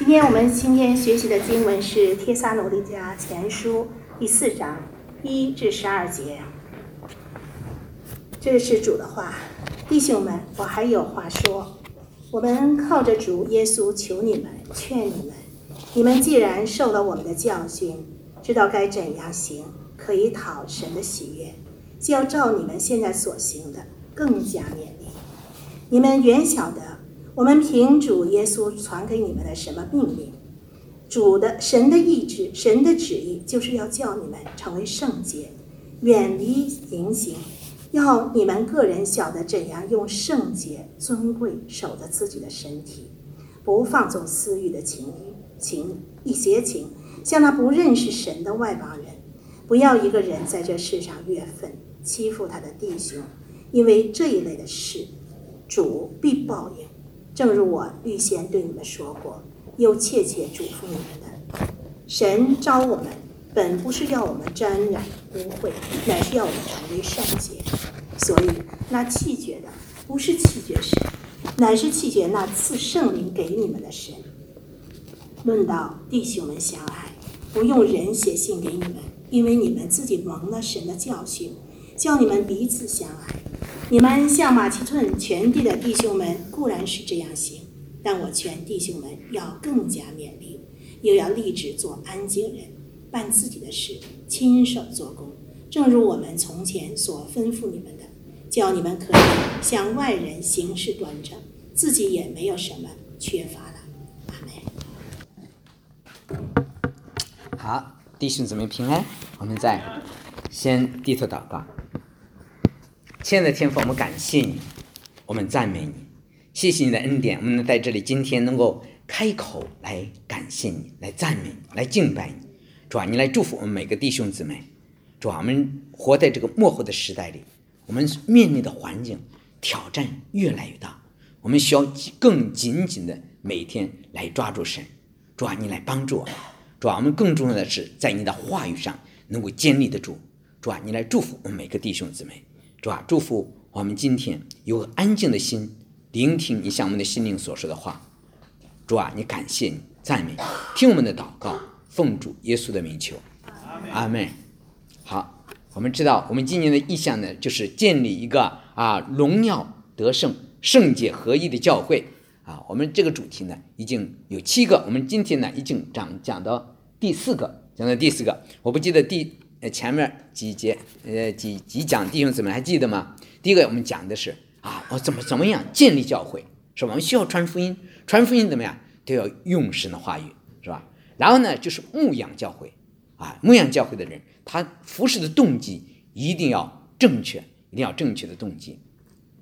今天我们今天学习的经文是《帖撒罗尼迦前书》第四章一至十二节。这是主的话，弟兄们，我还有话说。我们靠着主耶稣求你们，劝你们：你们既然受了我们的教训，知道该怎样行，可以讨神的喜悦，就要照你们现在所行的更加勉励。你们原晓得。我们凭主耶稣传给你们的什么命令？主的神的意志、神的旨意，就是要叫你们成为圣洁，远离淫行，要你们个人晓得怎样用圣洁、尊贵守着自己的身体，不放纵私欲的情欲、情一邪情，像那不认识神的外邦人。不要一个人在这世上越愤，欺负他的弟兄，因为这一类的事，主必报应。正如我预先对你们说过，又切切嘱咐你们的，神招我们本不是要我们沾染污秽，乃是要我们成为圣洁。所以那气绝的不是气绝神，乃是气绝那赐圣灵给你们的神。论到弟兄们相爱，不用人写信给你们，因为你们自己蒙了神的教训，叫你们彼此相爱。你们像马其顿全地的弟兄们固然是这样行，但我劝弟兄们要更加勉励，又要立志做安静人，办自己的事，亲手做工，正如我们从前所吩咐你们的，叫你们可以向外人行事端正，自己也没有什么缺乏了。阿门。好，弟兄姊妹平安，我们再先低头祷告。亲爱的天父，我们感谢你，我们赞美你，谢谢你的恩典，我们能在这里今天能够开口来感谢你，来赞美你，来敬拜你。主啊，你来祝福我们每个弟兄姊妹。主啊，我们活在这个幕后的时代里，我们面临的环境挑战越来越大，我们需要更紧紧的每天来抓住神。主啊，你来帮助我们。主啊，我们更重要的是在你的话语上能够坚立得住。主啊，你来祝福我们每个弟兄姊妹。主啊，祝福我们今天有个安静的心，聆听你向我们的心灵所说的话。主啊，你感谢你，赞美，听我们的祷告，奉主耶稣的名求，阿门。好，我们知道我们今年的意向呢，就是建立一个啊荣耀得胜、圣洁合一的教会啊。我们这个主题呢，已经有七个，我们今天呢已经讲讲到第四个，讲到第四个，我不记得第。呃，前面几节，呃，几几讲弟兄姊妹还记得吗？第一个我们讲的是啊，我怎么怎么样建立教会，是吧？我们需要传福音，传福音怎么样都要用神的话语，是吧？然后呢，就是牧养教会，啊，牧养教会的人，他服侍的动机一定要正确，一定要正确的动机。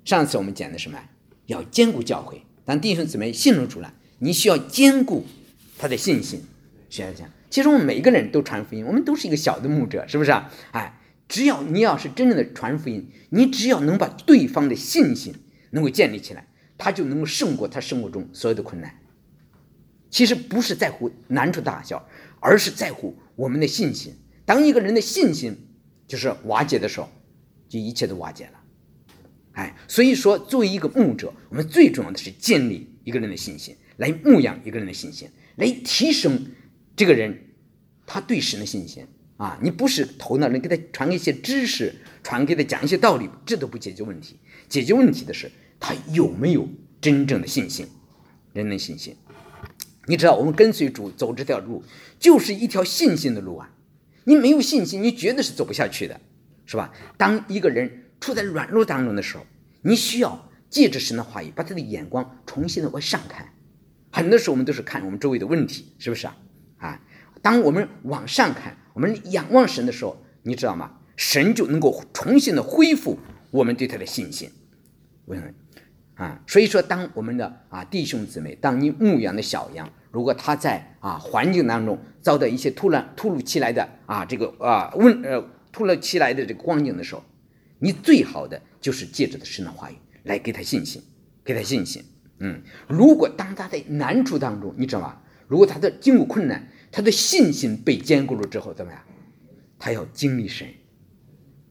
上次我们讲的什么？要兼顾教会，当弟兄姊妹信了主了，你需要兼顾他的信心，需要这样。其实我们每一个人都传福音，我们都是一个小的牧者，是不是啊？哎，只要你要是真正的传福音，你只要能把对方的信心能够建立起来，他就能够胜过他生活中所有的困难。其实不是在乎难处大小，而是在乎我们的信心。当一个人的信心就是瓦解的时候，就一切都瓦解了。哎，所以说作为一个牧者，我们最重要的是建立一个人的信心，来牧养一个人的信心，来提升。这个人，他对神的信心啊，你不是头脑能给他传一些知识，传给他讲一些道理，这都不解决问题。解决问题的是他有没有真正的信心，人的信心。你知道，我们跟随主走这条路，就是一条信心的路啊。你没有信心，你绝对是走不下去的，是吧？当一个人处在软弱当中的时候，你需要借着神的话语，把他的眼光重新的往上看。很多时候，我们都是看我们周围的问题，是不是啊？啊，当我们往上看，我们仰望神的时候，你知道吗？神就能够重新的恢复我们对他的信心。为什么？啊，所以说，当我们的啊弟兄姊妹，当你牧养的小羊，如果他在啊环境当中遭到一些突然突如其来的啊这个啊问呃突如其来的这个光景的时候，你最好的就是借着的神的话语来给他信心，给他信心。嗯，如果当他在难处当中，你知道吗？如果他的经过困难，他的信心被坚固了之后，怎么样？他要经历神，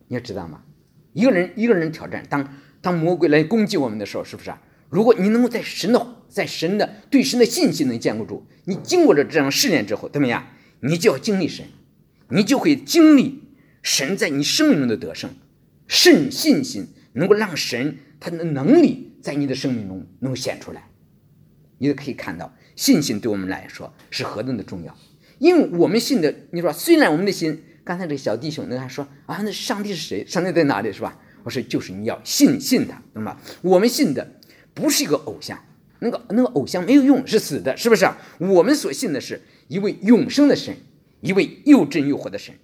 你要知道吗？一个人一个人挑战，当当魔鬼来攻击我们的时候，是不是啊？如果你能够在神的在神的对神的信心能坚固住，你经过了这样的试炼之后，怎么样？你就要经历神，你就会经历神在你生命中的得胜，甚信心能够让神他的能力在你的生命中能够显出来。你就可以看到，信心对我们来说是何等的重要。因为我们信的，你说虽然我们的心，刚才这个小弟兄那还说啊，那上帝是谁？上帝在哪里？是吧？我说就是你要信信他，懂吗？我们信的不是一个偶像，那个那个偶像没有用，是死的，是不是？我们所信的是一位永生的神，一位又真又活的神，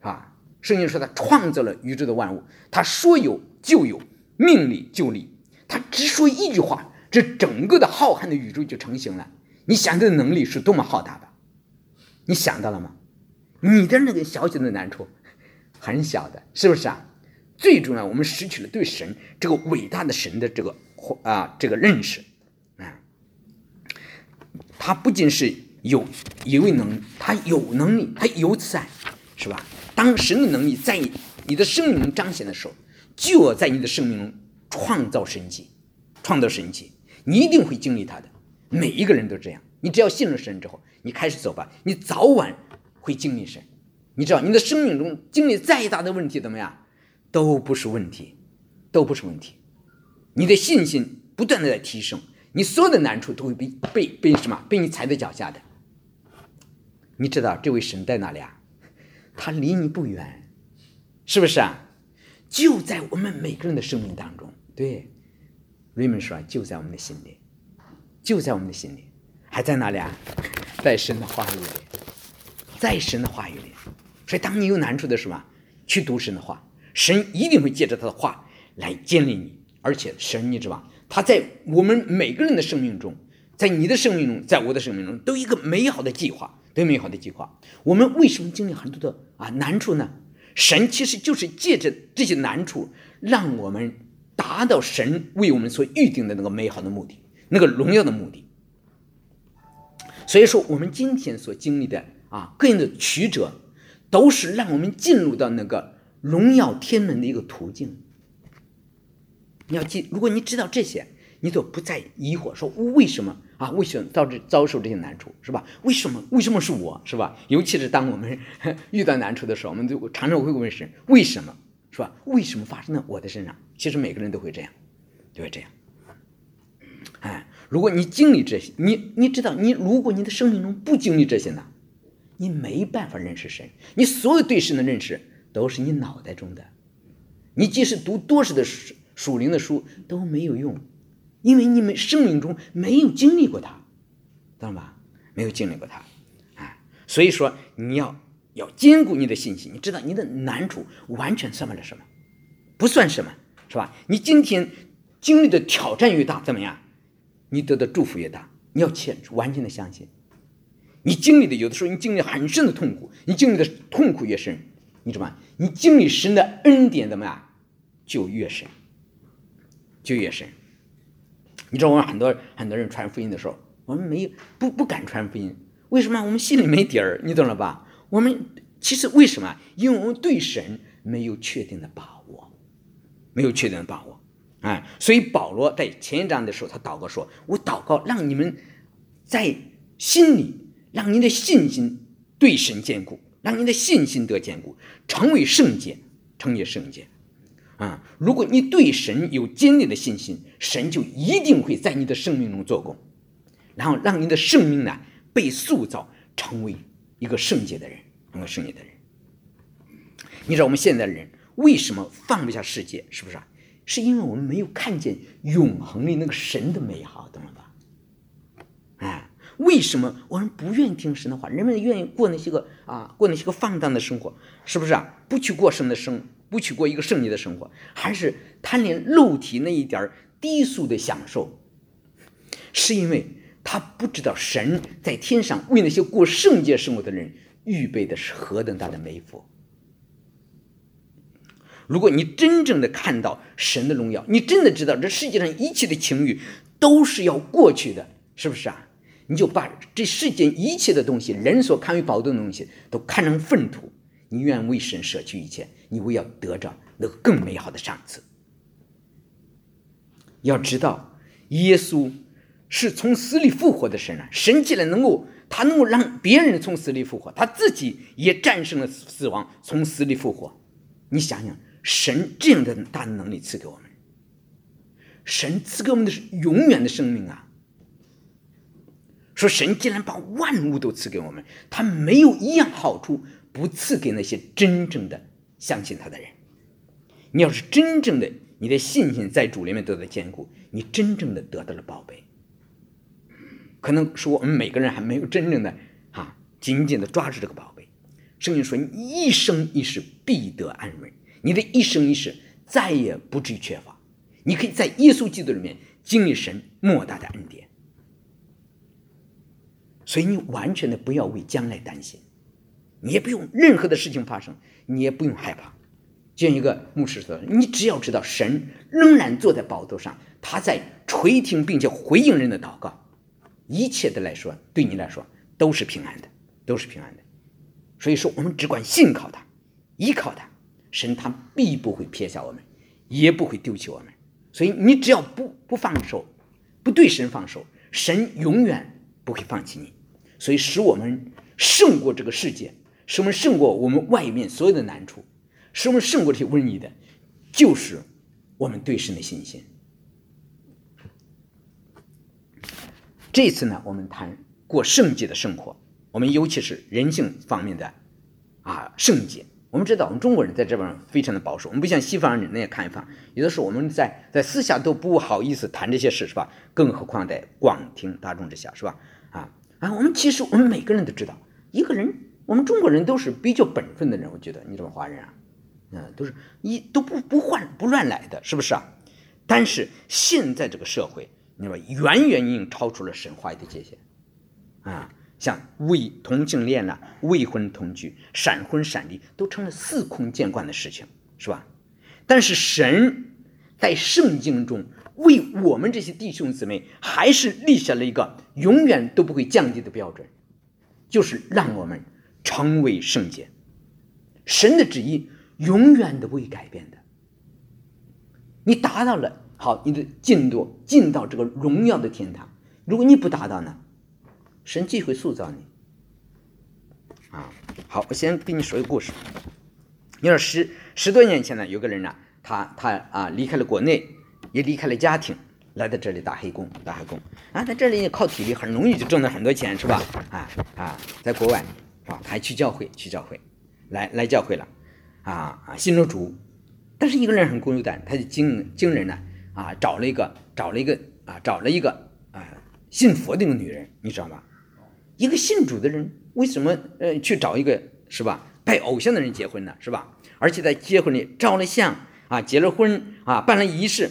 啊！圣经说他创造了宇宙的万物，他说有就有，命里就立，他只说一句话。这整个的浩瀚的宇宙就成型了。你想这能力是多么浩大的，你想到了吗？你的那个小小的难处，很小的，是不是啊？最重要，我们失去了对神这个伟大的神的这个啊这个认识啊。他不仅是有一位能，他有能力，他有慈爱，是吧？当神的能力在你的生命中彰显的时候，就要在你的生命中创造神迹，创造神迹。你一定会经历他的，每一个人都这样。你只要信了神之后，你开始走吧，你早晚会经历神。你知道，你的生命中经历再大的问题怎么样，都不是问题，都不是问题。你的信心不断的在提升，你所有的难处都会被被被什么？被你踩在脚下的。你知道这位神在哪里啊？他离你不远，是不是啊？就在我们每个人的生命当中，对。瑞文说：“就在我们的心里，就在我们的心里，还在哪里啊？在神的话语里，在神的话语里。所以，当你有难处的时候啊，去读神的话，神一定会借着他的话来建立你。而且，神你知道吧？他在我们每个人的生命中，在你的生命中，在我的生命中，都有一个美好的计划，都有美好的计划。我们为什么经历很多的啊难处呢？神其实就是借着这些难处，让我们。”达到神为我们所预定的那个美好的目的，那个荣耀的目的。所以说，我们今天所经历的啊，各样的曲折，都是让我们进入到那个荣耀天门的一个途径。你要记，如果你知道这些，你就不再疑惑，说为什么啊？为什么遭这遭受这些难处，是吧？为什么？为什么是我，是吧？尤其是当我们 遇到难处的时候，我们就常常会问神：为什么？是吧？为什么发生在我的身上？其实每个人都会这样，就会这样。哎，如果你经历这些，你你知道，你如果你的生命中不经历这些呢，你没办法认识神。你所有对神的认识都是你脑袋中的。你即使读多少的属属灵的书都没有用，因为你们生命中没有经历过它，知道吧？没有经历过它，啊，所以说你要。要兼顾你的信心，你知道你的难处完全算不了什么，不算什么，是吧？你今天经历的挑战越大，怎么样？你得的祝福越大。你要切完全的相信，你经历的有的时候你经历很深的痛苦，你经历的痛苦越深，你知道吗？你经历神的恩典怎么样，就越深，就越深。你知道我们很多很多人传福音的时候，我们没有不不敢传福音，为什么？我们心里没底儿，你懂了吧？我们其实为什么？因为我们对神没有确定的把握，没有确定的把握，啊，所以保罗在前一章的时候，他祷告说：“我祷告，让你们在心里，让你的信心对神坚固，让你的信心得坚固，成为圣洁，成为圣洁。”啊，如果你对神有坚定的信心，神就一定会在你的生命中做工，然后让你的生命呢被塑造成为。一个圣洁的人，一个圣洁的人。你知道我们现在的人为什么放不下世界？是不是啊？是因为我们没有看见永恒的那个神的美好，懂了吧？哎，为什么我们不愿意听神的话？人们愿意过那些个啊，过那些个放荡的生活，是不是啊？不去过神的生，不去过一个圣洁的生活，还是贪恋肉体那一点低俗的享受？是因为。他不知道神在天上为那些过圣洁生活的人预备的是何等大的美福。如果你真正的看到神的荣耀，你真的知道这世界上一切的情欲都是要过去的，是不是啊？你就把这世间一切的东西，人所看为宝的东西，都看成粪土。你愿为神舍去一切，你为要得着那个更美好的赏赐。要知道。耶稣是从死里复活的神啊！神既然能够，他能够让别人从死里复活，他自己也战胜了死亡，从死里复活。你想想，神这样的大能力赐给我们，神赐给我们的是永远的生命啊！说神既然把万物都赐给我们，他没有一样好处不赐给那些真正的相信他的人。你要是真正的，你的信心在主里面得到坚固，你真正的得到了宝贝。可能是我们每个人还没有真正的啊，紧紧的抓住这个宝贝。圣经说，你一生一世必得安稳，你的一生一世再也不至于缺乏。你可以在耶稣基督里面经历神莫大的恩典。所以你完全的不要为将来担心，你也不用任何的事情发生，你也不用害怕。就像一个牧师说：“你只要知道神仍然坐在宝座上，他在垂听并且回应人的祷告，一切的来说对你来说都是平安的，都是平安的。所以说，我们只管信靠他，依靠他，神他必不会撇下我们，也不会丢弃我们。所以你只要不不放手，不对神放手，神永远不会放弃你。”所以，使我们胜过这个世界，使我们胜过我们外面所有的难处，使我们胜过这些瘟疫的，就是我们对神的信心。这次呢，我们谈过圣洁的生活，我们尤其是人性方面的啊圣洁。我们知道，我们中国人在这边非常的保守，我们不像西方人那样开放，有的时候我们在在私下都不好意思谈这些事，是吧？更何况在广听大众之下，是吧？啊。啊，我们其实我们每个人都知道，一个人，我们中国人都是比较本分的人，我觉得你这么华人啊，嗯，都是一都不不换不乱来的，是不是啊？但是现在这个社会，你知道，远远已经超出了神话的界限，啊，像未同性恋了、未婚同居、闪婚闪离，都成了司空见惯的事情，是吧？但是神在圣经中。为我们这些弟兄姊妹，还是立下了一个永远都不会降低的标准，就是让我们成为圣洁。神的旨意永远都不会改变的。你达到了，好，你的进度进到这个荣耀的天堂。如果你不达到呢，神继续会塑造你。啊，好，我先跟你说一个故事。你说十十多年前呢，有个人呢，他他啊离开了国内。也离开了家庭，来到这里打黑工，打黑工啊，在这里靠体力很容易就挣到很多钱，是吧？啊啊，在国外是吧？还去教会，去教会，来来教会了，啊啊，信了主，但是一个人很孤独的，他就经经人呢啊，找了一个找了一个啊，找了一个啊信佛的一个女人，你知道吗？一个信主的人为什么呃去找一个是吧拜偶像的人结婚呢？是吧？而且在结婚里照了相啊，结了婚啊，办了仪式。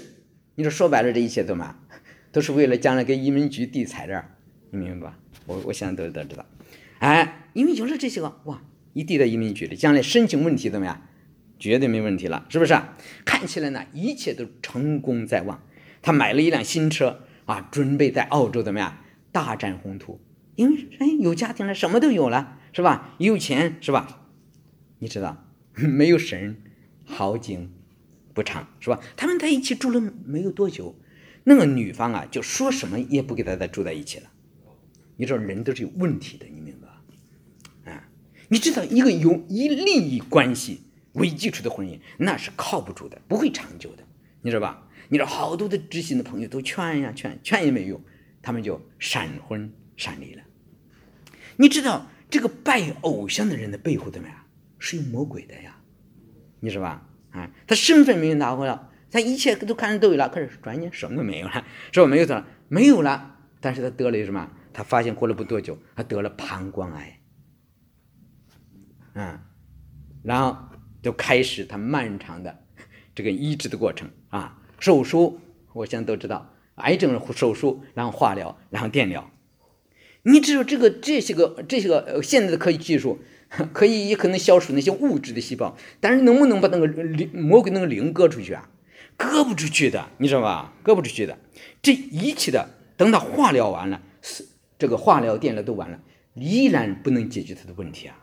你说说白了，这一切怎么，都是为了将来给移民局递材料，你明白吧？我我现在都都知道，哎，因为有了这些个，哇，一递到移民局里，将来申请问题怎么样？绝对没问题了，是不是？看起来呢，一切都成功在望。他买了一辆新车啊，准备在澳洲怎么样大展宏图？因为哎，有家庭了，什么都有了，是吧？有钱，是吧？你知道，没有神，好景。不长是吧？他们在一起住了没有多久，那个女方啊，就说什么也不跟他再住在一起了。你知道人都是有问题的，你明白吧？啊，你知道一个有以利益关系为基础的婚姻，那是靠不住的，不会长久的，你知道吧？你知道好多的知心的朋友都劝呀劝，劝也没用，他们就闪婚闪离了。你知道这个拜偶像的人的背后怎么样？是有魔鬼的呀，你知道吧？啊，他身份没有拿回来，他一切都看着都有了，可是转眼什么都没有了，是吧？没有了，没有了。但是他得了什么？他发现过了不多久，他得了膀胱癌，啊，然后就开始他漫长的这个医治的过程啊，手术，我现在都知道，癌症手术，然后化疗，然后电疗。你知道这个这些个这些个现在的科技技术。可以也可能消除那些物质的细胞，但是能不能把那个灵魔鬼那个灵割出去啊？割不出去的，你知道吧？割不出去的。这一切的，等他化疗完了，这个化疗、电疗都完了，依然不能解决他的问题啊！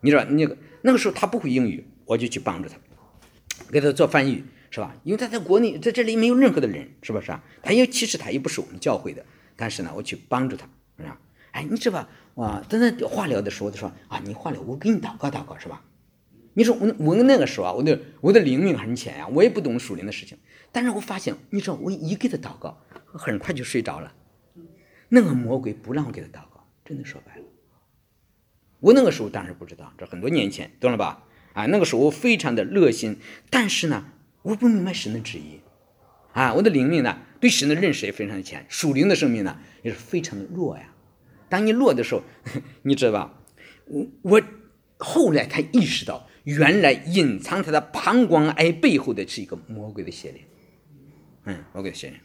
你知道，那个那个时候他不会英语，我就去帮助他，给他做翻译。是吧？因为他在国内在这里没有任何的人，是不是啊？他也其实他也不是我们教会的，但是呢，我去帮助他，哎，你知道吧？哇，在那化疗的时候，他说啊，你化疗，我给你祷告祷告，是吧？你说我我那个时候啊，我的我的灵命很浅呀，我也不懂属灵的事情，但是我发现，你知道，我一给他祷告，很快就睡着了。那个魔鬼不让我给他祷告，真的说白了。我那个时候当然不知道，这很多年前，懂了吧？啊，那个时候我非常的热心，但是呢，我不明白神的旨意，啊，我的灵命呢，对神的认识也非常的浅，属灵的生命呢也是非常的弱呀。当你落的时候，你知道吧？我我后来才意识到。原来隐藏他的膀胱癌背后的是一个魔鬼的邪灵，嗯，魔鬼的邪灵。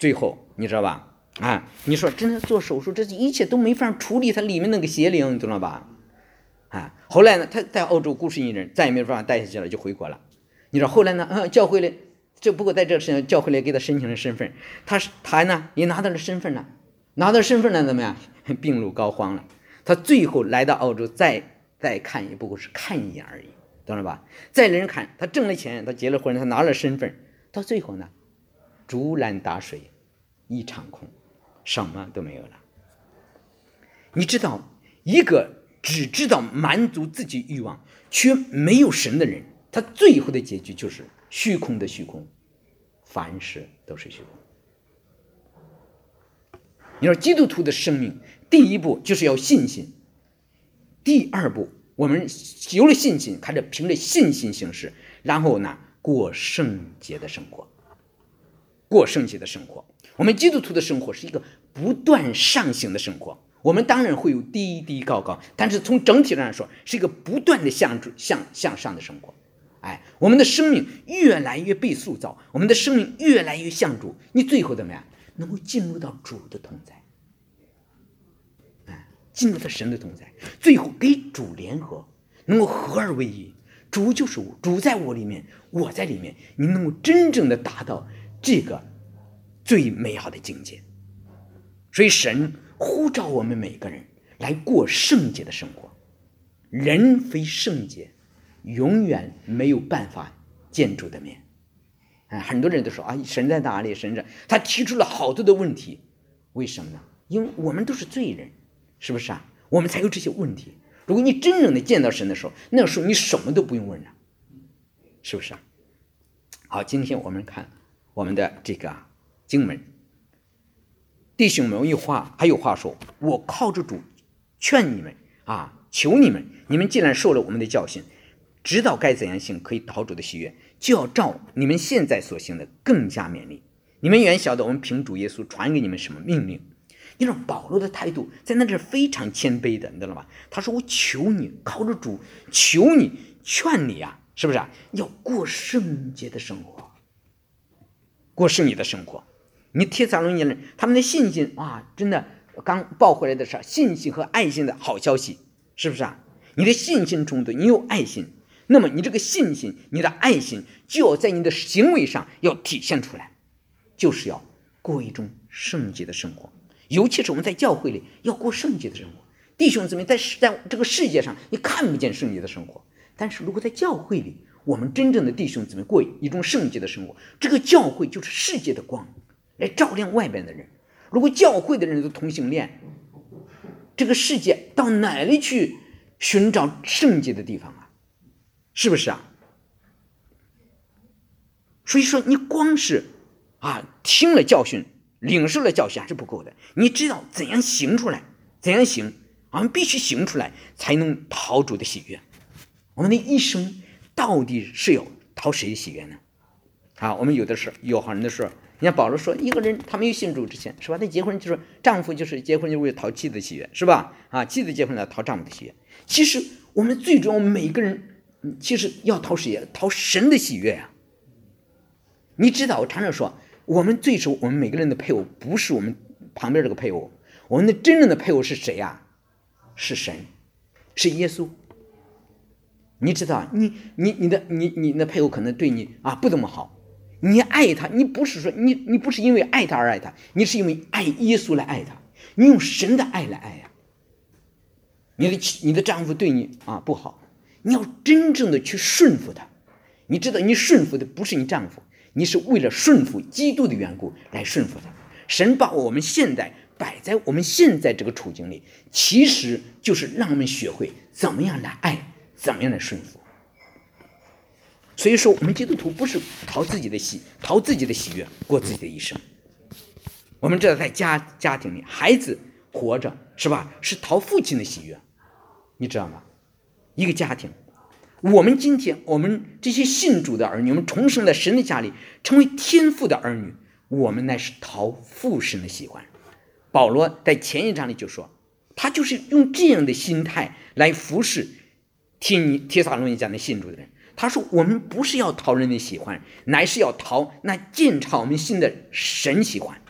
最后你知道吧？啊，你说真的做手术，这一切都没法处理他里面那个邪灵，你知道吧？啊，后来呢，他在澳洲孤身一人，再也没办法待下去了，就回国了。你说后来呢？啊，教会里，这不过在这时教会里给他申请了身份，他是他呢也拿到了身份了，拿到身份了怎么样？病入膏肓了。他最后来到澳洲，再。再看也不过是看一眼而已，懂了吧？再人看他挣了钱，他结了婚，他拿了身份，到最后呢，竹篮打水一场空，什么都没有了。你知道，一个只知道满足自己欲望却没有神的人，他最后的结局就是虚空的虚空，凡事都是虚空。你说基督徒的生命，第一步就是要信心。第二步，我们有了信心，开始凭着信心行事，然后呢，过圣洁的生活。过圣洁的生活，我们基督徒的生活是一个不断上行的生活。我们当然会有低低高高，但是从整体上来说，是一个不断的向向向上的生活。哎，我们的生命越来越被塑造，我们的生命越来越向主。你最后怎么样？能够进入到主的同在。进入到神的同在，最后给主联合，能够合二为一。主就是我，主在我里面，我在里面，你能够真正的达到这个最美好的境界。所以神呼召我们每个人来过圣洁的生活。人非圣洁，永远没有办法见主的面。哎，很多人都说啊，神在哪里？神在，他提出了好多的问题，为什么呢？因为我们都是罪人。是不是啊？我们才有这些问题。如果你真正的见到神的时候，那时候你什么都不用问了，是不是啊？好，今天我们看我们的这个经文，弟兄们，有话还有话说，我靠着主劝你们啊，求你们，你们既然受了我们的教训，知道该怎样行可以讨主的喜悦，就要照你们现在所行的更加勉励。你们原晓得我们凭主耶稣传给你们什么命令。你知道保罗的态度在那是非常谦卑的，你知道吗？他说：“我求你，靠着主，求你，劝你啊，是不是啊？要过圣洁的生活，过圣洁的生活。你铁撒罗尼人他们的信心啊，真的刚报回来的是信心和爱心的好消息，是不是啊？你的信心充足，你有爱心，那么你这个信心、你的爱心就要在你的行为上要体现出来，就是要过一种圣洁的生活。”尤其是我们在教会里要过圣洁的生活，弟兄姊妹在在这个世界上你看不见圣洁的生活，但是如果在教会里，我们真正的弟兄姊妹过一种圣洁的生活，这个教会就是世界的光，来照亮外边的人。如果教会的人都同性恋，这个世界到哪里去寻找圣洁的地方？是不是啊？所以说，你光是啊听了教训。领受了教训还是不够的，你知道怎样行出来？怎样行？我们必须行出来，才能讨主的喜悦。我们的一生到底是要讨谁的喜悦呢？啊，我们有的时候有好人的时候，你看保罗说，一个人他没有信主之前，是吧？他结婚就是丈夫就是结婚就为了讨妻子的喜悦，是吧？啊，妻子结婚了讨丈夫的喜悦。其实我们最重要，每个人其实要讨谁？讨神的喜悦呀。你知道，我常常说。我们最初，我们每个人的配偶不是我们旁边这个配偶，我们的真正的配偶是谁呀？是神，是耶稣。你知道，你你你的你你的配偶可能对你啊不怎么好，你爱他，你不是说你你不是因为爱他而爱他，你是因为爱耶稣来爱他，你用神的爱来爱呀。你的你的丈夫对你啊不好，你要真正的去顺服他，你知道你顺服的不是你丈夫，你是为了顺服基督的缘故来顺服他。神把我们现在摆在我们现在这个处境里，其实就是让我们学会怎么样来爱，怎么样来顺服。所以说，我们基督徒不是讨自己的喜，讨自己的喜悦，过自己的一生。我们知道，在家家庭里，孩子活着是吧？是讨父亲的喜悦，你知道吗？一个家庭，我们今天我们这些信主的儿女，我们重生在神的家里，成为天父的儿女，我们乃是讨父神的喜欢。保罗在前一章里就说，他就是用这样的心态来服侍天帖撒罗尼迦的信主的人。他说：“我们不是要讨人的喜欢，乃是要讨那建造我们心的神喜欢。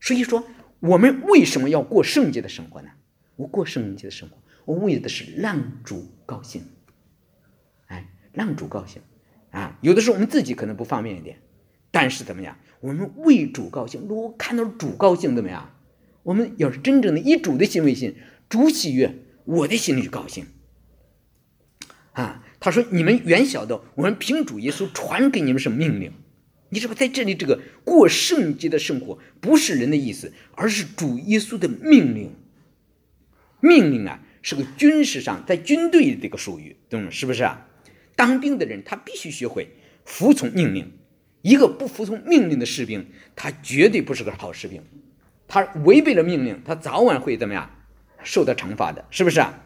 所以说，我们为什么要过圣洁的生活呢？我过圣洁的生活，我为的是让主高兴。哎，让主高兴啊！有的时候我们自己可能不方便一点，但是怎么样？我们为主高兴。如果看到主高兴，怎么样？我们要是真正的以主的心为心，主喜悦，我的心里就高兴啊！”他说：“你们原晓得，我们凭主耶稣传给你们什么命令？你知道，在这里这个过圣洁的生活，不是人的意思，而是主耶稣的命令。命令啊，是个军事上在军队这个术语，懂吗？是不是啊？当兵的人他必须学会服从命令。一个不服从命令的士兵，他绝对不是个好士兵。他违背了命令，他早晚会怎么样？受到惩罚的，是不是啊？”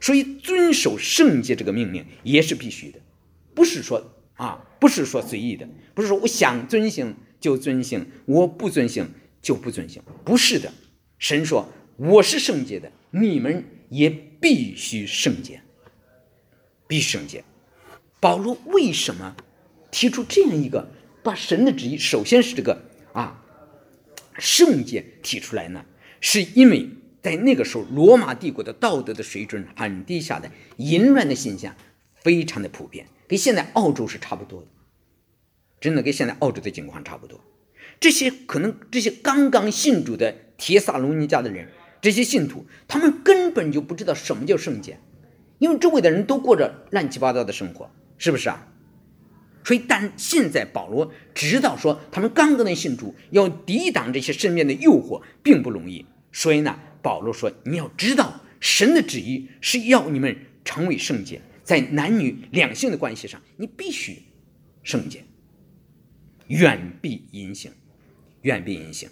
所以遵守圣洁这个命令也是必须的，不是说啊，不是说随意的，不是说我想遵行就遵行，我不遵行就不遵行，不是的。神说我是圣洁的，你们也必须圣洁，必须圣洁。保罗为什么提出这样一个把神的旨意，首先是这个啊圣洁提出来呢？是因为。在那个时候，罗马帝国的道德的水准很低下的淫乱的现象非常的普遍，跟现在澳洲是差不多的，真的跟现在澳洲的情况差不多。这些可能这些刚刚信主的铁萨罗尼迦的人，这些信徒，他们根本就不知道什么叫圣洁，因为周围的人都过着乱七八糟的生活，是不是啊？所以，但现在保罗知道说，他们刚刚的信主要抵挡这些身边的诱惑，并不容易，所以呢。保罗说：“你要知道，神的旨意是要你们成为圣洁，在男女两性的关系上，你必须圣洁，远避淫行，远避淫行。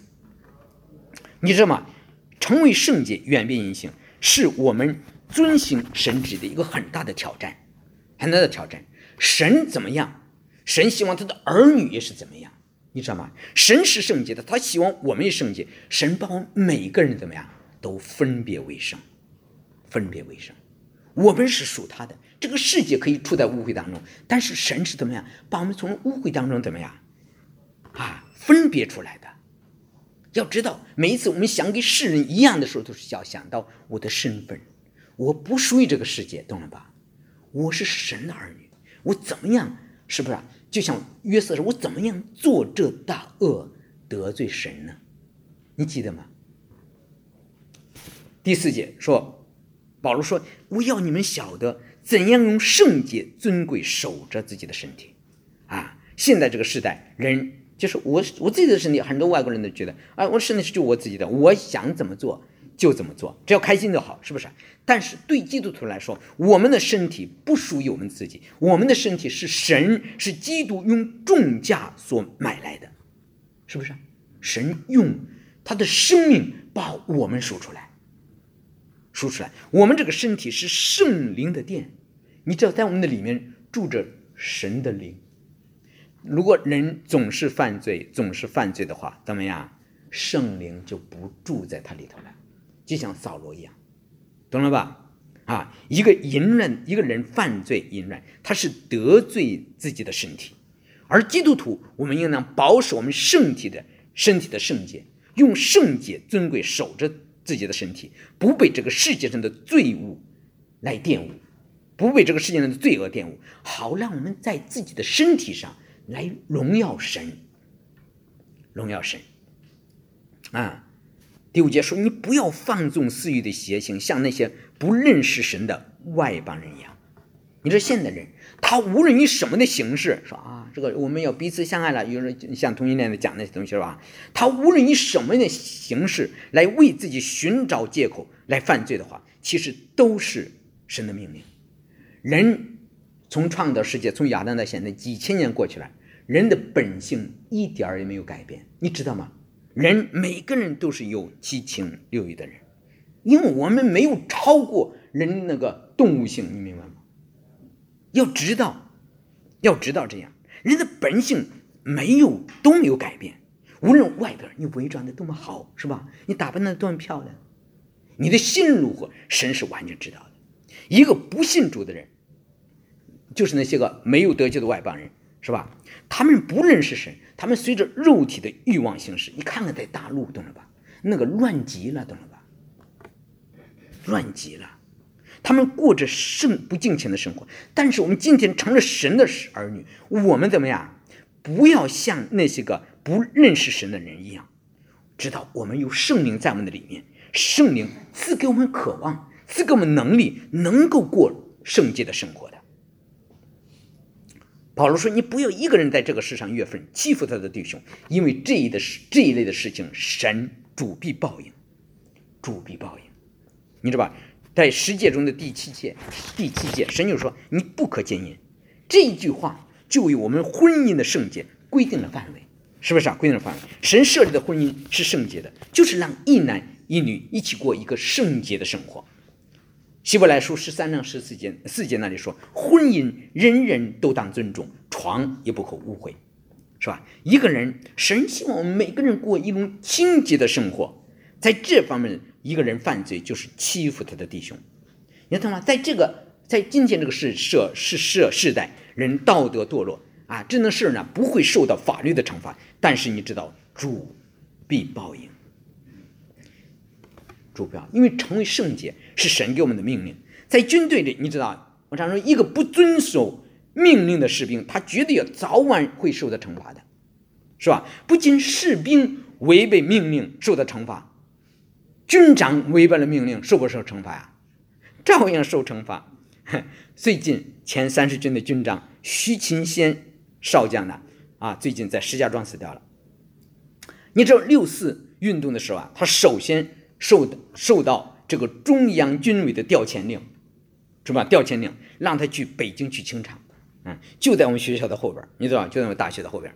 你知道吗？成为圣洁，远避淫行，是我们遵行神旨的一个很大的挑战，很大的挑战。神怎么样？神希望他的儿女也是怎么样？你知道吗？神是圣洁的，他希望我们也圣洁。神把我们每一个人怎么样？”都分别为圣，分别为圣。我们是属他的。这个世界可以处在污秽当中，但是神是怎么样把我们从污秽当中怎么样啊分别出来的？要知道，每一次我们想跟世人一样的时候，都是要想到我的身份，我不属于这个世界，懂了吧？我是神的儿女，我怎么样？是不是？就像约瑟说：“我怎么样做这大恶得罪神呢？”你记得吗？第四节说，保罗说：“我要你们晓得怎样用圣洁尊贵守着自己的身体。”啊，现在这个时代，人就是我我自己的身体，很多外国人都觉得啊，我身体是就我自己的，我想怎么做就怎么做，只要开心就好，是不是？但是对基督徒来说，我们的身体不属于我们自己，我们的身体是神是基督用重价所买来的，是不是？神用他的生命把我们赎出来。说出来，我们这个身体是圣灵的殿，你知道，在我们的里面住着神的灵。如果人总是犯罪，总是犯罪的话，怎么样？圣灵就不住在他里头了，就像扫罗一样，懂了吧？啊，一个淫乱，一个人犯罪淫乱，他是得罪自己的身体，而基督徒，我们应当保守我们圣体的身体的圣洁，用圣洁尊贵守着。自己的身体不被这个世界上的罪物来玷污，不被这个世界上的罪恶玷污，好让我们在自己的身体上来荣耀神，荣耀神。啊，第五节说：“你不要放纵私欲的邪性，像那些不认识神的外邦人一样。”你说现代人，他无论以什么的形式说啊，这个我们要彼此相爱了，有人像同性恋的讲那些东西是吧？他无论以什么的形式来为自己寻找借口来犯罪的话，其实都是神的命令。人从创造世界，从亚当到现在几千年过去了，人的本性一点儿也没有改变，你知道吗？人每个人都是有七情六欲的人，因为我们没有超过人那个动物性，你明白吗？要知道，要知道这样，人的本性没有都没有改变。无论外边你伪装的多么好，是吧？你打扮的多么漂亮，你的心如何，神是完全知道的。一个不信主的人，就是那些个没有得救的外邦人，是吧？他们不认识神，他们随着肉体的欲望行事。你看看在大陆，懂了吧？那个乱极了，懂了吧？乱极了。他们过着圣不敬虔的生活，但是我们今天成了神的儿女，我们怎么样？不要像那些个不认识神的人一样，知道我们有圣灵在我们的里面，圣灵赐给我们渴望，赐给我们能力，能够过圣洁的生活。保罗说：“你不要一个人在这个世上月份欺负他的弟兄，因为这一的事这一类的事情，神主必报应，主必报应，你知道吧？”在十诫中的第七诫，第七诫，神就说：“你不可奸淫。”这一句话就为我们婚姻的圣洁规定了范围，是不是啊？规定了范围。神设立的婚姻是圣洁的，就是让一男一女一起过一个圣洁的生活。希伯来书十三章十四节四节那里说：“婚姻人人都当尊重，床也不可误会，是吧？”一个人，神希望我们每个人过一种清洁的生活，在这方面。一个人犯罪就是欺负他的弟兄，你知道吗？在这个在今天这个世社世社世代，人道德堕落啊，这种事呢不会受到法律的惩罚，但是你知道主必报应，主不要，因为成为圣洁是神给我们的命令。在军队里，你知道，我常说一个不遵守命令的士兵，他绝对要早晚会受到惩罚的，是吧？不仅士兵违背命令受到惩罚。军长违背了命令，受不受惩罚呀？照样受惩罚。最近前三十军的军长徐勤先少将呢，啊，最近在石家庄死掉了。你知道六四运动的时候啊，他首先受受到这个中央军委的调遣令，是吧？调遣令让他去北京去清场，嗯，就在我们学校的后边，你知道，就在我们大学的后边。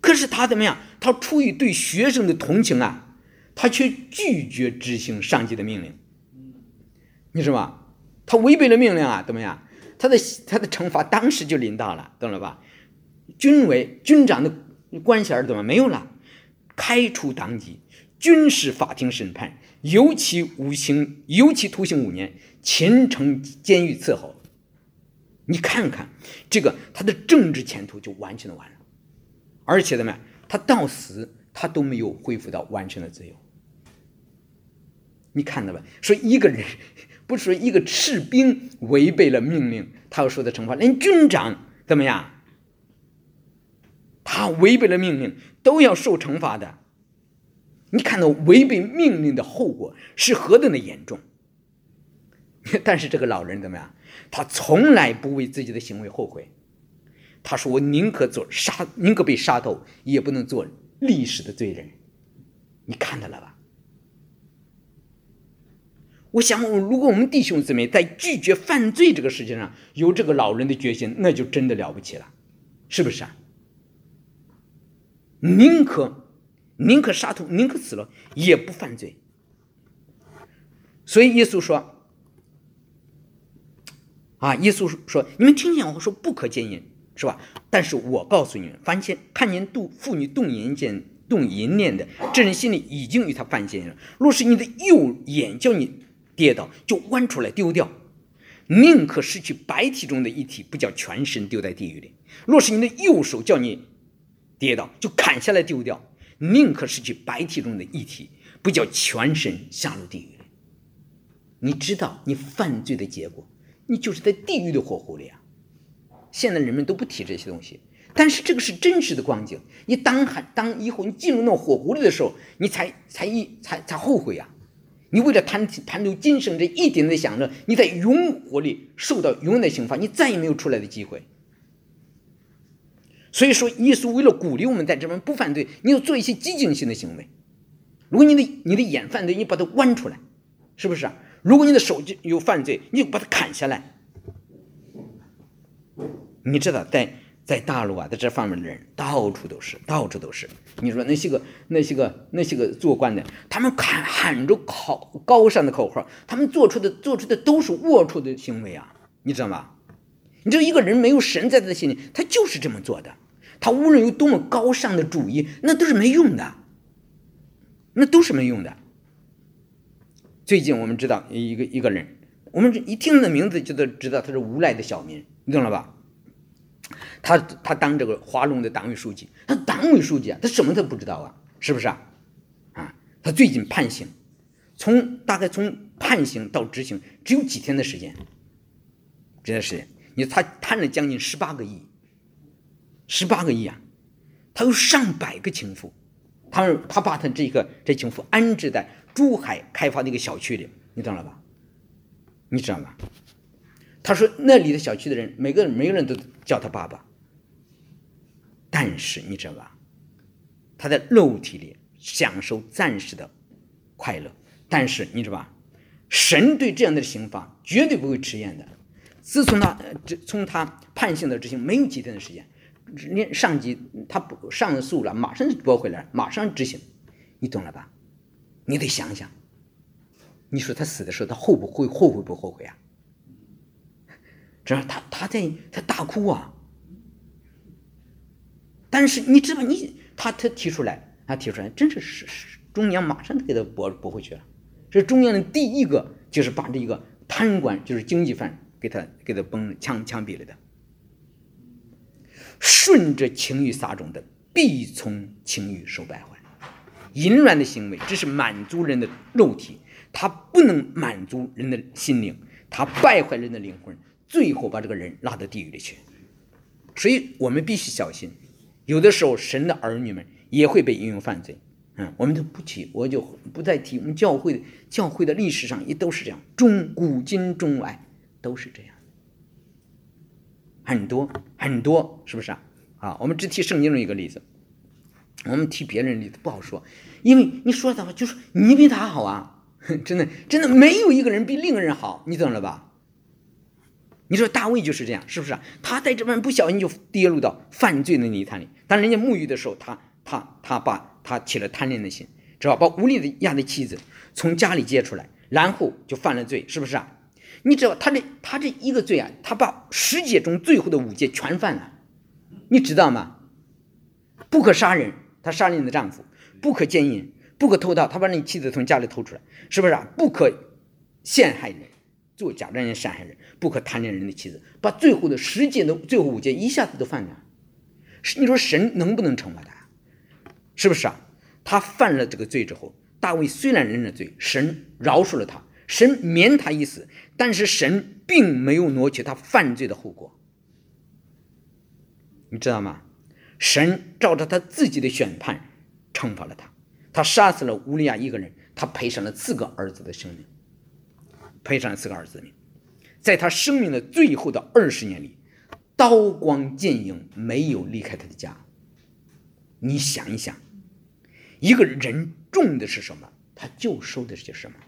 可是他怎么样？他出于对学生的同情啊。他却拒绝执行上级的命令，你知道吗？他违背了命令啊，怎么样？他的他的惩罚当时就临到了，懂了吧？军委军长的官衔怎么没有了？开除党籍，军事法庭审判，尤其无刑，尤其徒刑五年，秦城监狱伺候。你看看这个，他的政治前途就完全的完了，而且怎么样？他到死他都没有恢复到完全的自由。你看到吧？说一个人，不是说一个士兵违背了命令，他要受的惩罚，连军长怎么样？他违背了命令都要受惩罚的。你看到违背命令的后果是何等的严重？但是这个老人怎么样？他从来不为自己的行为后悔。他说：“我宁可做杀，宁可被杀头，也不能做历史的罪人。”你看到了吧？我想，如果我们弟兄姊妹在拒绝犯罪这个事情上有这个老人的决心，那就真的了不起了，是不是啊？宁可宁可杀头，宁可死了，也不犯罪。所以耶稣说：“啊，耶稣说，你们听见我说不可奸淫，是吧？但是我告诉你们，凡见看见度妇女动淫见动淫念的，这人心里已经与他犯奸淫了。若是你的右眼叫你。”跌倒就弯出来丢掉，宁可失去白体中的一体，不叫全身丢在地狱里。若是你的右手叫你跌倒，就砍下来丢掉，宁可失去白体中的一体，不叫全身下入地狱。你知道你犯罪的结果，你就是在地狱的火湖里啊！现在人们都不提这些东西，但是这个是真实的光景。你当还当以后你进入那火湖里的时候，你才才一才才后悔呀。你为了贪贪图今生这一点的享乐，你在永火里受到永远的刑罚，你再也没有出来的机会。所以说，耶稣为了鼓励我们在这边不犯罪，你要做一些激进性的行为。如果你的你的眼犯罪，你把它剜出来，是不是？如果你的手就有犯罪，你就把它砍下来。你知道，在在大陆啊，在这方面的人到处都是，到处都是。你说那些个那些个那些个做官的，他们喊喊着口高尚的口号，他们做出的做出的都是龌龊的行为啊！你知道吗？你知道一个人没有神在他的心里，他就是这么做的。他无论有多么高尚的主义，那都是没用的。那都是没用的。最近我们知道一个一个人，我们一听他的名字就都知道他是无赖的小民，你懂了吧？他他当这个华龙的党委书记，他党委书记啊，他什么都不知道啊，是不是啊？啊，他最近判刑，从大概从判刑到执行只有几天的时间，这段时间，你他贪了将近十八个亿，十八个亿啊，他有上百个情妇。他们他把他这个这情妇安置在珠海开发的一个小区里，你懂了吧？你知道吗？他说那里的小区的人，每个人每个人都叫他爸爸。但是你知道吧？他在肉体里享受暂时的快乐，但是你知道吧？神对这样的刑罚绝对不会迟延的。自从他这从他判刑的执行没有几天的时间。连上级他不上诉了，马上就驳回来，马上执行，你懂了吧？你得想想，你说他死的时候，他后不会后悔不后悔啊？这他他在他大哭啊！但是你知道，你他他提出来，他提出来，真是是是中央马上给他驳驳回去了。这中央的第一个就是把这个贪官，就是经济犯，给他给他崩枪枪毙了的。顺着情欲撒种的，必从情欲受败坏。淫乱的行为只是满足人的肉体，它不能满足人的心灵，它败坏人的灵魂，最后把这个人拉到地狱里去。所以我们必须小心，有的时候神的儿女们也会被应用犯罪。嗯，我们都不提，我就不再提。我们教会的教会的历史上也都是这样，中古今中外都是这样。很多很多，是不是啊？啊，我们只提圣经中一个例子，我们提别人例子不好说，因为你说的话就是你比他好啊，真的真的没有一个人比另一个人好，你懂了吧？你说大卫就是这样，是不是？他在这边不小心就跌入到犯罪的泥潭里，当人家沐浴的时候，他他他把他起了贪恋的心，知道把无力的亚的妻子从家里接出来，然后就犯了罪，是不是啊？你知道他这他这一个罪啊，他把十诫中最后的五诫全犯了，你知道吗？不可杀人，他杀了你的丈夫；不可奸淫，不可偷盗，他把你妻子从家里偷出来，是不是啊？不可陷害人，做假证人陷害人，不可贪恋人的妻子，把最后的十诫的最后五戒一下子都犯了。你说神能不能惩罚他？是不是啊？他犯了这个罪之后，大卫虽然认了罪，神饶恕了他。神免他一死，但是神并没有挪去他犯罪的后果，你知道吗？神照着他自己的选判惩罚了他，他杀死了乌利亚一个人，他赔上了四个儿子的生命，赔上了四个儿子的命，在他生命的最后的二十年里，刀光剑影没有离开他的家。你想一想，一个人种的是什么，他就收的是什么。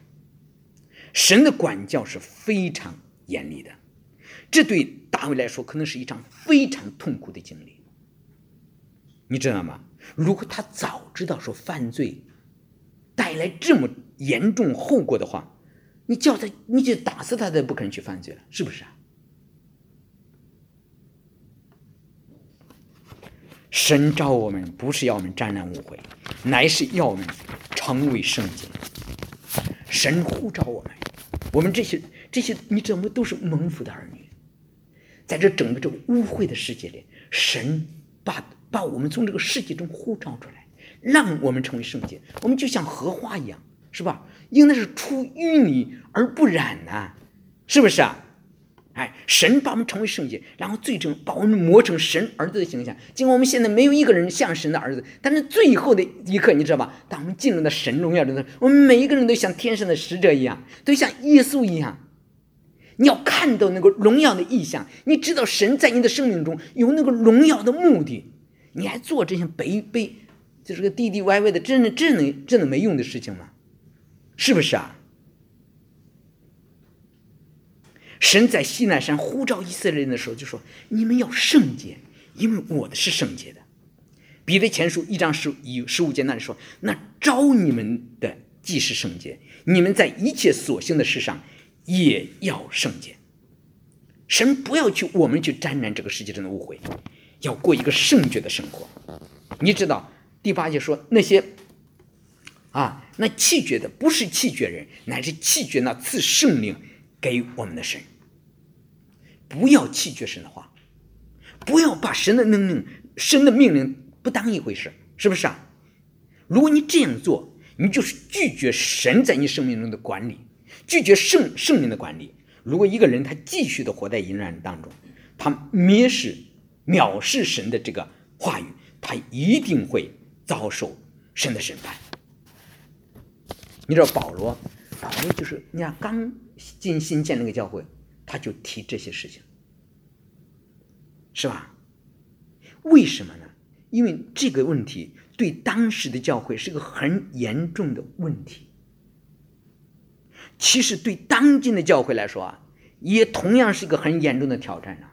神的管教是非常严厉的，这对大卫来说可能是一场非常痛苦的经历。你知道吗？如果他早知道说犯罪带来这么严重后果的话，你叫他，你就打死他，都不可能去犯罪了，是不是啊？神召我们不是要我们沾染污秽，乃是要我们成为圣洁。神呼召我们。我们这些这些，你怎么都是蒙福的儿女？在这整个这个污秽的世界里，神把把我们从这个世界中呼召出来，让我们成为圣洁。我们就像荷花一样，是吧？应该是出淤泥而不染呐，是不是啊？哎，神把我们成为圣洁，然后最终把我们磨成神儿子的形象。尽管我们现在没有一个人像神的儿子，但是最后的一刻，你知道吧？当我们进入到神荣耀的时候，我们每一个人都像天上的使者一样，都像耶稣一样。你要看到那个荣耀的意象，你知道神在你的生命中有那个荣耀的目的，你还做这些卑卑，就是个唧唧歪歪的，真的真的真的没用的事情吗？是不是啊？神在西奈山呼召以色列人的时候，就说：“你们要圣洁，因为我的是圣洁的。”彼得前书一章十一十五节那里说：“那招你们的既是圣洁，你们在一切所行的事上也要圣洁。”神不要去我们去沾染这个世界上的污秽，要过一个圣洁的生活。你知道第八节说那些啊，那弃绝的不是弃绝人，乃是弃绝那赐圣灵给我们的神。不要弃绝神的话，不要把神的命令、神的命令不当一回事，是不是啊？如果你这样做，你就是拒绝神在你生命中的管理，拒绝圣圣灵的管理。如果一个人他继续的活在阴暗当中，他蔑视、藐视神的这个话语，他一定会遭受神的审判。你知道保罗，保罗就是你看刚进新建那个教会。他就提这些事情，是吧？为什么呢？因为这个问题对当时的教会是个很严重的问题。其实对当今的教会来说啊，也同样是一个很严重的挑战啊，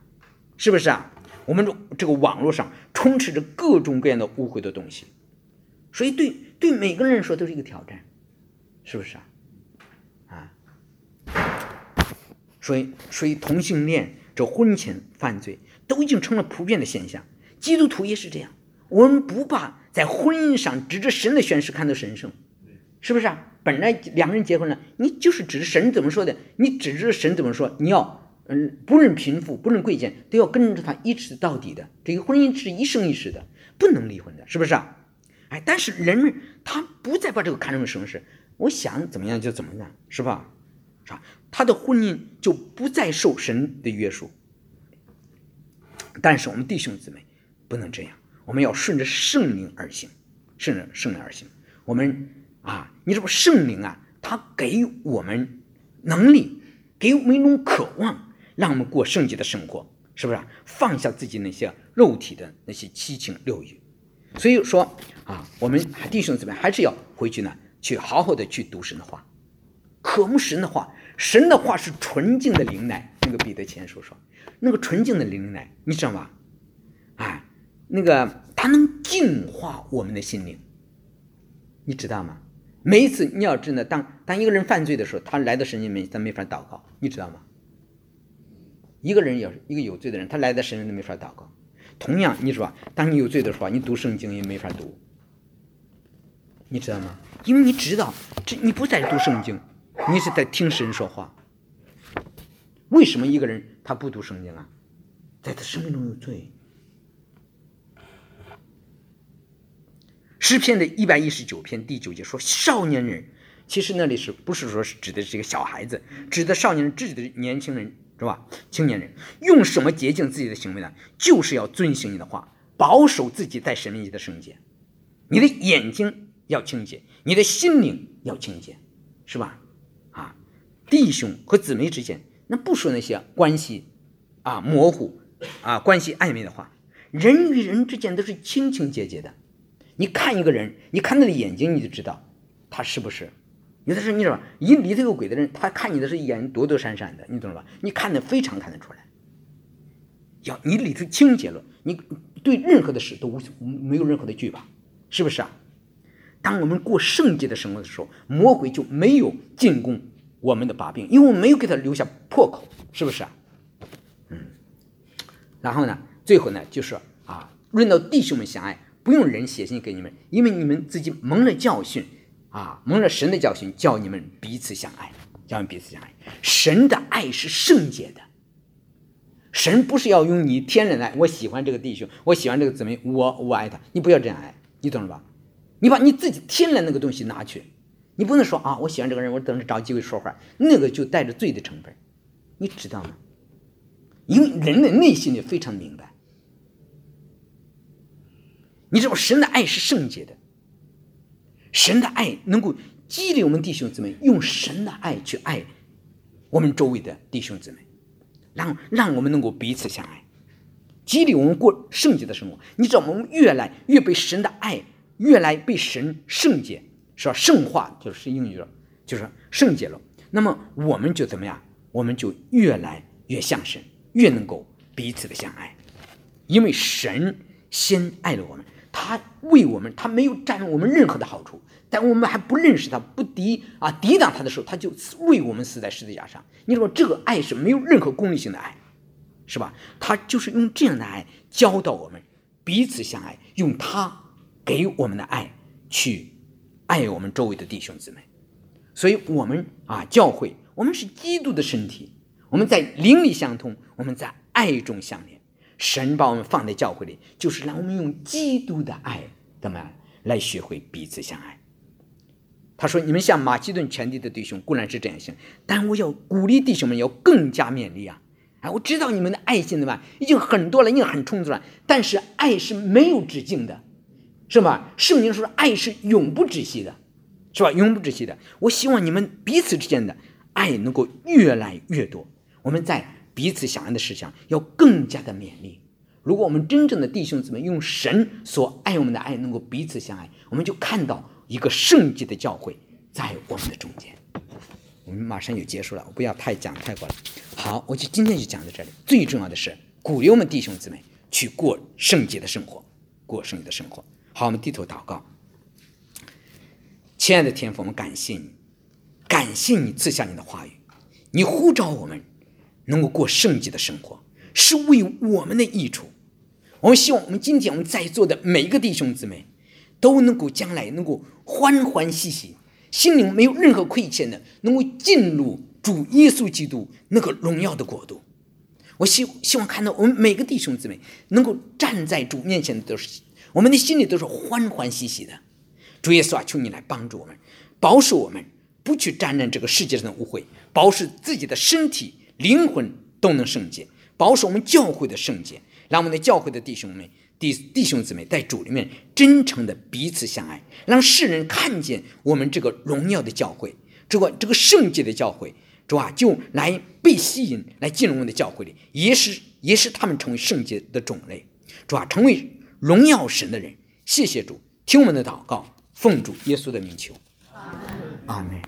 是不是啊？我们这这个网络上充斥着各种各样的污秽的东西，所以对对每个人来说都是一个挑战，是不是啊啊？所以，所以同性恋这婚前犯罪都已经成了普遍的现象。基督徒也是这样，我们不把在婚姻上指着神的宣誓看作神圣，是不是啊？本来两个人结婚了，你就是指着神怎么说的，你指着神怎么说，你要嗯，不论贫富，不论贵贱，都要跟着他一直到底的。这个婚姻是一生一世的，不能离婚的，是不是啊？哎，但是人们他不再把这个看成什么事，我想怎么样就怎么样，是吧？是吧？他的婚姻就不再受神的约束，但是我们弟兄姊妹不能这样，我们要顺着圣灵而行，顺着圣灵而行。我们啊，你这不圣灵啊，他给我们能力，给我们一种渴望，让我们过圣洁的生活，是不是？放下自己那些肉体的那些七情六欲。所以说啊，我们弟兄姊妹还是要回去呢，去好好的去读神的话，渴慕神的话。神的话是纯净的灵奶，那个彼得前书说，那个纯净的灵奶，你知道吗？哎，那个它能净化我们的心灵，你知道吗？每一次你要真的当当一个人犯罪的时候，他来到神面前，他没法祷告，你知道吗？一个人要是一个有罪的人，他来到神面前没法祷告。同样，你说当你有罪的时候，你读圣经也没法读，你知道吗？因为你知道，这你不在读圣经。你是在听神说话。为什么一个人他不读圣经啊？在他生命中有罪。诗篇的一百一十九篇第九节说：“少年人，其实那里是不是说是指的是一个小孩子？指的少年人，指的年轻人是吧？青年人用什么洁净自己的行为呢？就是要遵行你的话，保守自己在神面前的圣洁。你的眼睛要清洁，你的心灵要清洁，是吧？”啊弟兄和姊妹之间，那不说那些关系啊模糊啊关系暧昧的话，人与人之间都是清清洁洁的。你看一个人，你看他的眼睛，你就知道他是不是。有的时候你知道吧，一里头有鬼的人，他看你的是眼躲躲闪闪的，你懂了吧？你看的非常看得出来。要你里头清洁了，你对任何的事都无没有任何的惧怕，是不是啊？当我们过圣洁的生活的时候，魔鬼就没有进攻。我们的把柄，因为我没有给他留下破口，是不是啊？嗯，然后呢，最后呢，就是啊，论到弟兄们相爱，不用人写信给你们，因为你们自己蒙了教训啊，蒙了神的教训，叫你们彼此相爱，叫你们彼此相爱。神的爱是圣洁的，神不是要用你天然的爱，我喜欢这个弟兄，我喜欢这个姊妹，我我爱他，你不要这样爱，你懂了吧？你把你自己天然那个东西拿去。你不能说啊，我喜欢这个人，我等着找机会说话，那个就带着罪的成分，你知道吗？因为人的内心里非常明白，你知道神的爱是圣洁的，神的爱能够激励我们弟兄姊妹用神的爱去爱我们周围的弟兄姊妹，让让我们能够彼此相爱，激励我们过圣洁的生活。你知道，我们越来越被神的爱，越来被神圣洁，是吧？圣化就是英语了，就是圣洁了。那么我们就怎么样？我们就越来越像神，越能够彼此的相爱，因为神先爱了我们，他为我们，他没有占用我们任何的好处，但我们还不认识他，不敌啊抵挡他的时候，他就为我们死在十字架上。你说这个爱是没有任何功利性的爱，是吧？他就是用这样的爱教导我们彼此相爱，用他给我们的爱去爱我们周围的弟兄姊妹。所以，我们啊，教会，我们是基督的身体，我们在灵里相通，我们在爱中相连。神把我们放在教会里，就是让我们用基督的爱，怎么样来学会彼此相爱。他说：“你们像马其顿全地的弟兄固然是这样行，但我要鼓励弟兄们要更加勉励啊！哎，我知道你们的爱心的吧，已经很多了，已经很充足了，但是爱是没有止境的，是吧？圣经说爱是永不止息的。”是吧？永不止息的。我希望你们彼此之间的爱能够越来越多。我们在彼此相爱的事上要更加的勉励。如果我们真正的弟兄姊妹用神所爱我们的爱能够彼此相爱，我们就看到一个圣洁的教会在我们的中间。我们马上就结束了，我不要太讲太过了。好，我就今天就讲到这里。最重要的是鼓励我们弟兄姊妹去过圣洁的生活，过圣洁的生活。好，我们低头祷告。亲爱的天父，我们感谢你，感谢你赐下你的话语，你呼召我们能够过圣洁的生活，是为我们的益处。我们希望我们今天我们在座的每一个弟兄姊妹都能够将来能够欢欢喜喜，心灵没有任何亏欠的，能够进入主耶稣基督那个荣耀的国度。我希希望看到我们每个弟兄姊妹能够站在主面前的都是，我们的心里都是欢欢喜喜的。主耶稣啊，求你来帮助我们，保守我们不去沾染这个世界上的污秽，保守自己的身体、灵魂都能圣洁，保守我们教会的圣洁，让我们的教会的弟兄们、弟弟兄姊妹在主里面真诚的彼此相爱，让世人看见我们这个荣耀的教会，这个这个圣洁的教会，主啊，就来被吸引，来进入我们的教会里，也使也使他们成为圣洁的种类，主啊，成为荣耀神的人。谢谢主，听我们的祷告。奉主耶稣的名求，阿门。